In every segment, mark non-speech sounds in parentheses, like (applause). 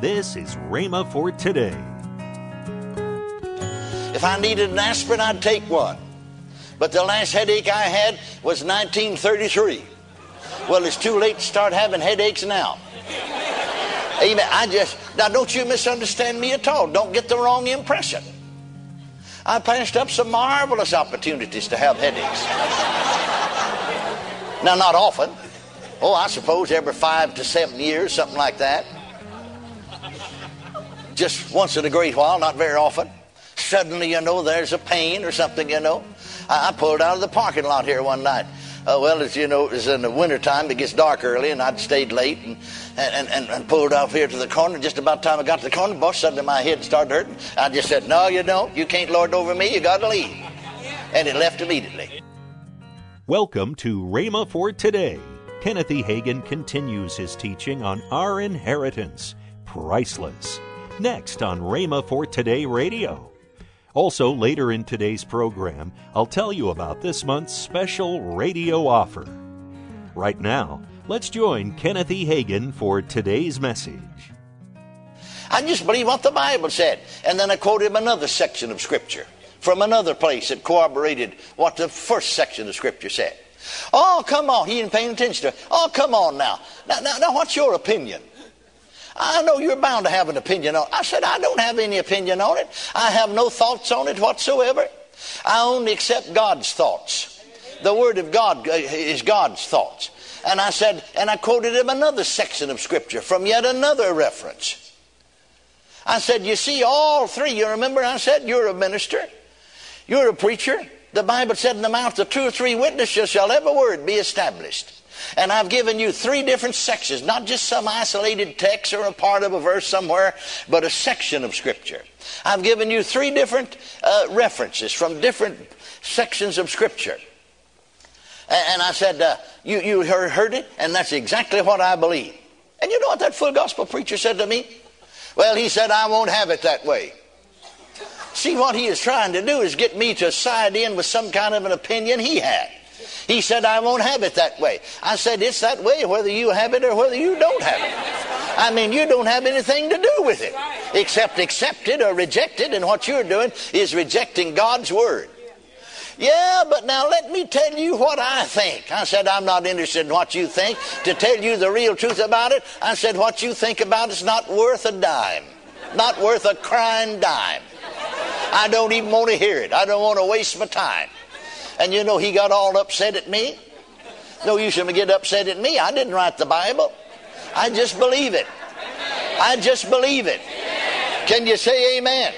This is Rhema for today. If I needed an aspirin, I'd take one. But the last headache I had was 1933. Well, it's too late to start having headaches now. Amen. I just, now don't you misunderstand me at all. Don't get the wrong impression. I passed up some marvelous opportunities to have headaches. now, not often. Oh, I suppose every five to seven years, something like that. Just once in a great while, not very often. Suddenly, you know, there's a pain or something, you know. I, I pulled out of the parking lot here one night. Uh, well, as you know, it was in the wintertime. It gets dark early, and I'd stayed late and, and, and, and pulled off here to the corner. Just about time I got to the corner, boss, suddenly my head started hurting. I just said, No, you don't. You can't lord over me. You got to leave. And it left immediately. Welcome to Rhema for today. Kenneth E. Hagin continues his teaching on our inheritance, priceless. Next on Rhema for Today Radio. Also, later in today's program, I'll tell you about this month's special radio offer. Right now, let's join Kenneth E. Hagin for today's message. I just believe what the Bible said. And then I quoted him another section of Scripture from another place that corroborated what the first section of Scripture said. Oh, come on. He ain't paying attention to it. Oh, come on now. Now, now, now what's your opinion? I know you're bound to have an opinion on it. I said, I don't have any opinion on it. I have no thoughts on it whatsoever. I only accept God's thoughts. The Word of God uh, is God's thoughts. And I said, and I quoted him another section of Scripture from yet another reference. I said, You see, all three, you remember I said, You're a minister, you're a preacher. The Bible said, In the mouth of two or three witnesses shall every word be established. And I've given you three different sections, not just some isolated text or a part of a verse somewhere, but a section of Scripture. I've given you three different uh, references from different sections of Scripture. And I said, uh, you, you heard it, and that's exactly what I believe. And you know what that full gospel preacher said to me? Well, he said, I won't have it that way. See, what he is trying to do is get me to side in with some kind of an opinion he had. He said, I won't have it that way. I said, It's that way whether you have it or whether you don't have it. I mean, you don't have anything to do with it except accept it or reject it, and what you're doing is rejecting God's Word. Yeah, but now let me tell you what I think. I said, I'm not interested in what you think. To tell you the real truth about it, I said, what you think about it's not worth a dime, not worth a crying dime. I don't even want to hear it. I don't want to waste my time. And you know, he got all upset at me. No, you shouldn't get upset at me. I didn't write the Bible. I just believe it. I just believe it. Can you say amen?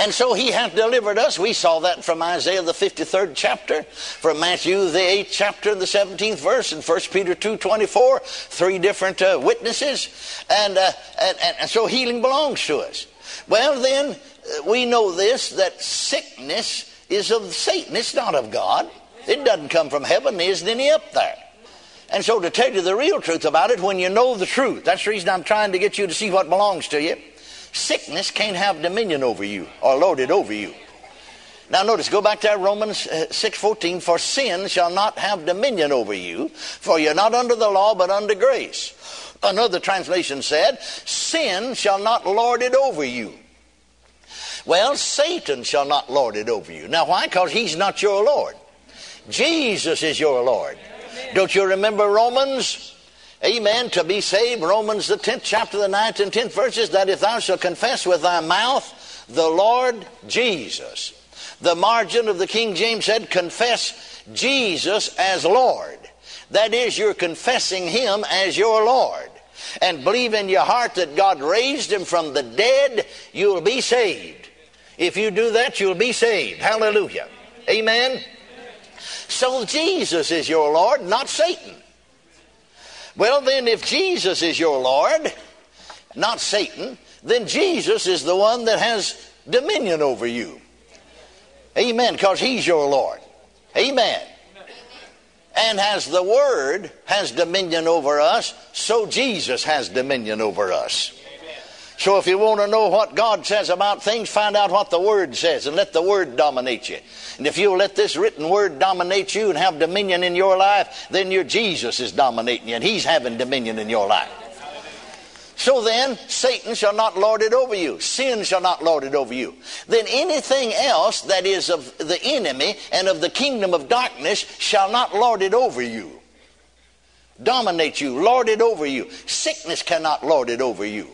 And so he hath delivered us. We saw that from Isaiah the 53rd chapter, from Matthew the 8th chapter, the 17th verse, and 1 Peter 2.24, three different uh, witnesses. And, uh, and, and so healing belongs to us. Well, then, uh, we know this, that sickness is of Satan. It's not of God. It doesn't come from heaven. There isn't any up there. And so, to tell you the real truth about it, when you know the truth, that's the reason I'm trying to get you to see what belongs to you. Sickness can't have dominion over you or lord it over you. Now notice, go back to Romans 6.14, uh, for sin shall not have dominion over you, for you're not under the law, but under grace. Another translation said, sin shall not lord it over you. Well, Satan shall not lord it over you. Now, why? Because he's not your Lord. Jesus is your Lord. Don't you remember Romans? Amen. To be saved, Romans the 10th chapter, the 9th and 10th verses, that if thou shalt confess with thy mouth the Lord Jesus. The margin of the King James said, confess Jesus as Lord. That is, you're confessing Him as your Lord. And believe in your heart that God raised Him from the dead, you'll be saved. If you do that, you'll be saved. Hallelujah. Amen. So Jesus is your Lord, not Satan. Well, then, if Jesus is your Lord, not Satan, then Jesus is the one that has dominion over you. Amen. Because he's your Lord. Amen. And as the Word has dominion over us, so Jesus has dominion over us. So if you want to know what God says about things, find out what the Word says and let the Word dominate you. And if you'll let this written Word dominate you and have dominion in your life, then your Jesus is dominating you and He's having dominion in your life. So then, Satan shall not lord it over you. Sin shall not lord it over you. Then anything else that is of the enemy and of the kingdom of darkness shall not lord it over you. Dominate you, lord it over you. Sickness cannot lord it over you.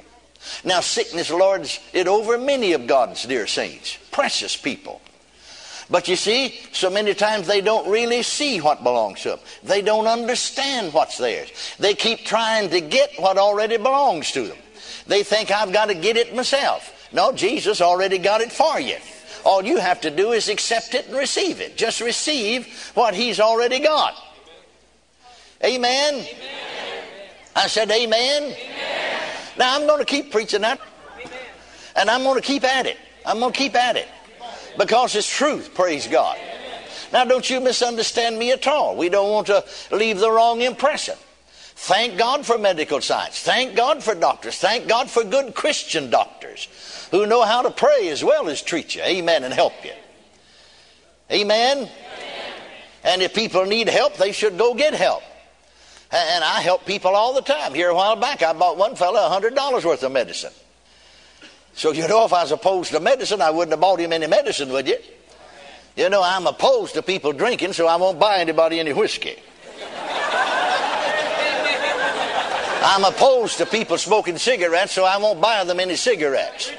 Now, sickness lords it over many of God's dear saints, precious people. But you see, so many times they don't really see what belongs to them. They don't understand what's theirs. They keep trying to get what already belongs to them. They think I've got to get it myself. No, Jesus already got it for you. All you have to do is accept it and receive it. Just receive what He's already got. Amen? amen. I said, Amen. amen. Now I'm going to keep preaching that. And I'm going to keep at it. I'm going to keep at it because it's truth, praise God. Now, don't you misunderstand me at all. We don't want to leave the wrong impression. Thank God for medical science. Thank God for doctors. Thank God for good Christian doctors who know how to pray as well as treat you. Amen. And help you. Amen. Amen. And if people need help, they should go get help. And I help people all the time. Here a while back, I bought one fellow $100 worth of medicine. So, you know, if I was opposed to medicine, I wouldn't have bought him any medicine, would you? You know, I'm opposed to people drinking, so I won't buy anybody any whiskey. (laughs) I'm opposed to people smoking cigarettes, so I won't buy them any cigarettes.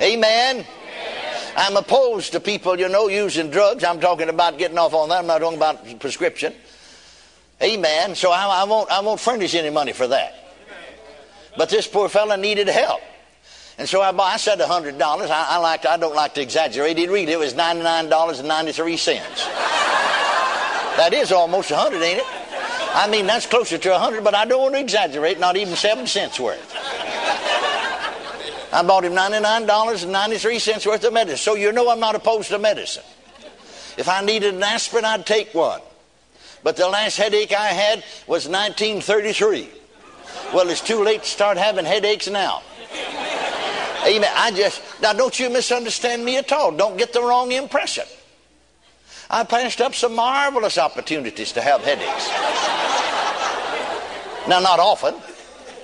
Amen. I'm opposed to people, you know, using drugs. I'm talking about getting off on that. I'm not talking about prescription. Amen. So I, I won't, I won't furnish any money for that. But this poor fellow needed help. And so I, bought, I said $100. I, I, like I don't like to exaggerate. It really it was $99.93. that is almost 100 ain't it? I mean, that's closer to 100 but I don't want to exaggerate, not even 7 cents worth. I bought him $99.93 worth of medicine. So you know I'm not opposed to medicine. If I needed an aspirin, I'd take one. But the last headache I had was 1933. Well, it's too late to start having headaches now. Amen. I just, now don't you misunderstand me at all. Don't get the wrong impression. I passed up some marvelous opportunities to have headaches. now, not often.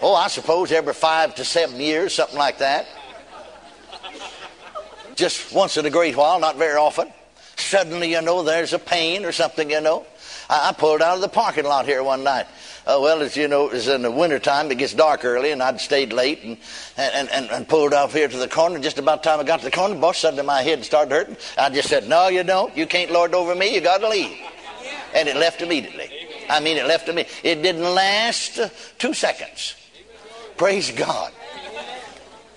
Oh, I suppose every five to seven years, something like that. Just once in a great while, not very often. Suddenly, you know, there's a pain or something, you know. I, I pulled out of the parking lot here one night uh, well, as you know, it was in the wintertime. It gets dark early, and I'd stayed late and, and, and, and pulled off here to the corner. Just about time I got to the corner, boss suddenly my head started hurting. I just said, no, you don't. You can't lord over me. You got to leave. And it left immediately. I mean, it left me. It didn't last two seconds. Praise God.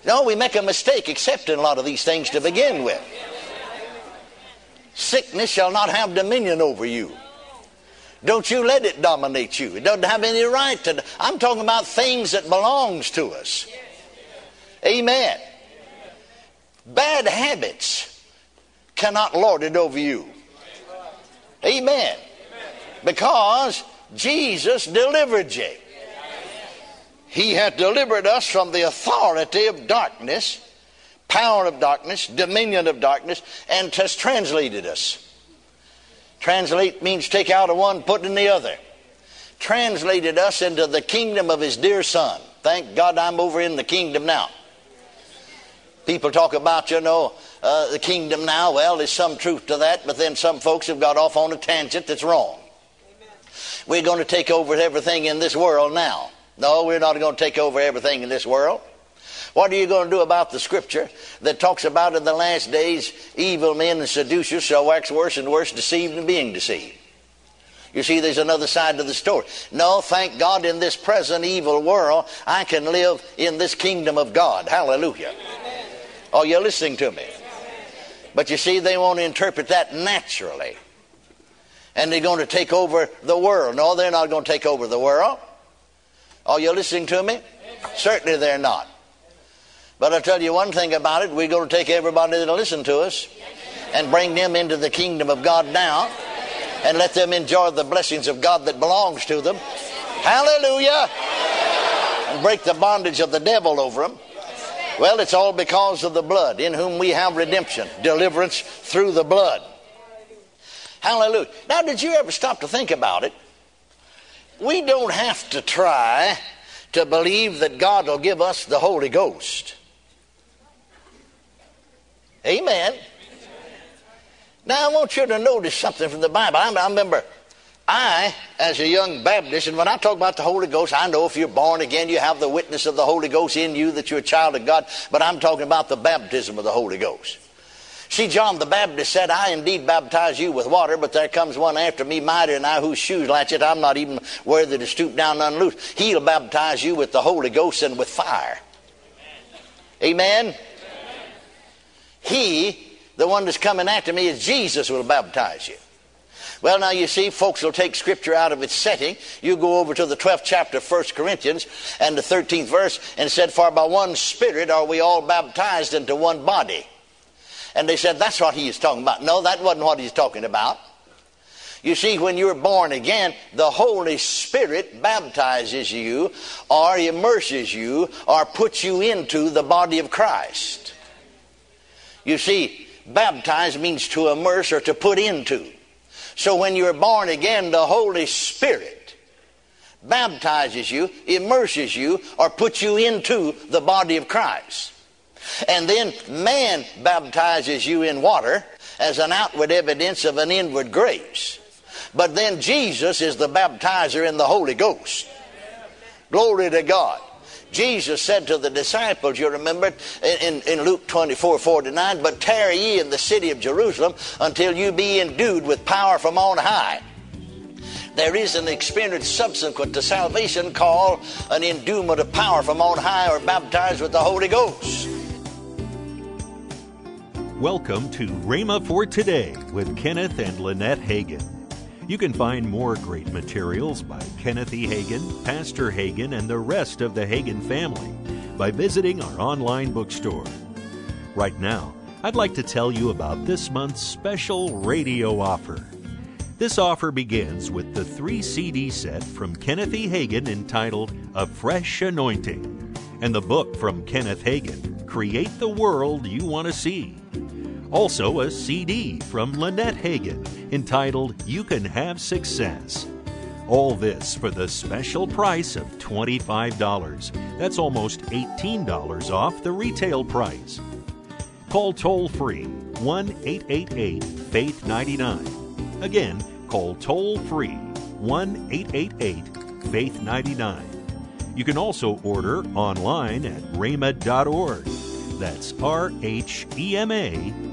No, we make a mistake accepting a lot of these things to begin with. Sickness shall not have dominion over you. Don't you let it dominate you. It doesn't have any right to. I'm talking about things that belongs to us. Amen. Bad habits cannot lord it over you. Amen. Because Jesus delivered you. He hath delivered us from the authority of darkness, power of darkness, dominion of darkness, and has translated us. Translate means take out of one, put in the other. Translated us into the kingdom of his dear son. Thank God I'm over in the kingdom now. People talk about, you know, uh, the kingdom now. Well, there's some truth to that, but then some folks have got off on a tangent that's wrong. Amen. We're going to take over everything in this world now. No, we're not going to take over everything in this world. What are you going to do about the scripture that talks about in the last days evil men and seducers shall wax worse and worse, deceived and being deceived? You see, there's another side to the story. No, thank God in this present evil world, I can live in this kingdom of God. Hallelujah. Oh, you're listening to me. But you see, they want to interpret that naturally. And they're going to take over the world. No, they're not going to take over the world. Oh, are you listening to me? Certainly they're not. But I'll tell you one thing about it. We're going to take everybody that'll listen to us and bring them into the kingdom of God now and let them enjoy the blessings of God that belongs to them. Hallelujah. And break the bondage of the devil over them. Well, it's all because of the blood in whom we have redemption, deliverance through the blood. Hallelujah. Now, did you ever stop to think about it? We don't have to try to believe that God will give us the Holy Ghost. Amen. Now, I want you to notice something from the Bible. I, remember I, as a young Baptist, and when I talk about the Holy Ghost, I know if you're born again, you have the witness of the Holy Ghost in you that you're a child of God, but I'm talking about the baptism of the Holy Ghost. See, John the Baptist said, I indeed baptize you with water, but there comes one after me mightier than I whose shoes latchet I'm not even worthy to stoop down and unloose. He'll baptize you with the Holy Ghost and with fire. Amen? He, the one that's coming after me, is Jesus will baptize you. Well, now you see, folks will take scripture out of its setting. You go over to the 12th chapter of 1 Corinthians and the 13th verse and said, For by one Spirit are we all baptized into one body. And they said, That's what he is talking about. No, that wasn't what he's talking about. You see, when you're born again, the Holy Spirit baptizes you or immerses you or puts you into the body of Christ. You see, baptize means to immerse or to put into. So when you're born again, the Holy Spirit baptizes you, immerses you, or puts you into the body of Christ. And then man baptizes you in water as an outward evidence of an inward grace. But then Jesus is the baptizer in the Holy Ghost. Glory to God. Jesus said to the disciples, you remember in, in Luke 24 49, but tarry ye in the city of Jerusalem until you be endued with power from on high. There is an experience subsequent to salvation called an endowment of power from on high or baptized with the Holy Ghost. Welcome to Rhema for Today with Kenneth and Lynette Hagin. You can find more great materials by Kenneth E. Hagin, Pastor Hagin, and the rest of the Hagin family by visiting our online bookstore. Right now, I'd like to tell you about this month's special radio offer. This offer begins with the three CD set from Kenneth E. Hagin entitled A Fresh Anointing and the book from Kenneth Hagin, Create the World You Want to See. Also, a CD from Lynette Hagin entitled You Can Have Success. All this for the special price of $25. That's almost $18 off the retail price. Call toll free 1 888 Faith 99. Again, call toll free 1 888 Faith 99. You can also order online at rhema.org. That's R H E M A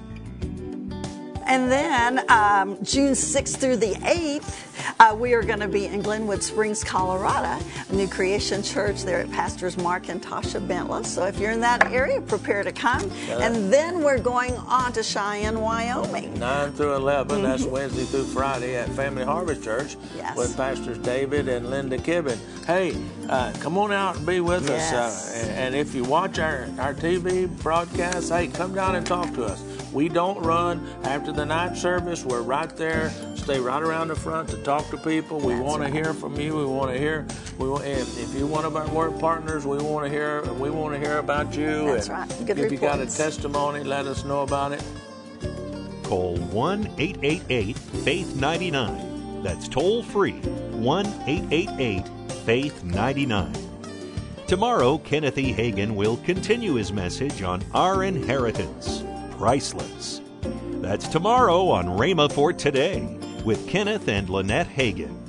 And then um, June 6th through the 8th, uh, we are going to be in Glenwood Springs, Colorado, New Creation Church there at Pastors Mark and Tasha Bentla. So if you're in that area, prepare to come. And then we're going on to Cheyenne, Wyoming. 9 through 11, mm-hmm. that's Wednesday through Friday at Family Harvest Church yes. with Pastors David and Linda Kibben. Hey, uh, come on out and be with yes. us. Uh, and, and if you watch our, our TV broadcast, hey, come down and talk to us. We don't run after the night service. We're right there. Stay right around the front to talk to people. We want right. to hear from you. We want to hear. We want, if, if you're one of our work partners, we want to hear. We want to hear about you. That's and right. Good if reports. you got a testimony, let us know about it. Call one eight eight eight Faith ninety nine. That's toll free. One eight eight eight Faith ninety nine. Tomorrow, Kenneth E. Hagin will continue his message on our inheritance priceless. That's tomorrow on Rhema for Today with Kenneth and Lynette Hagin.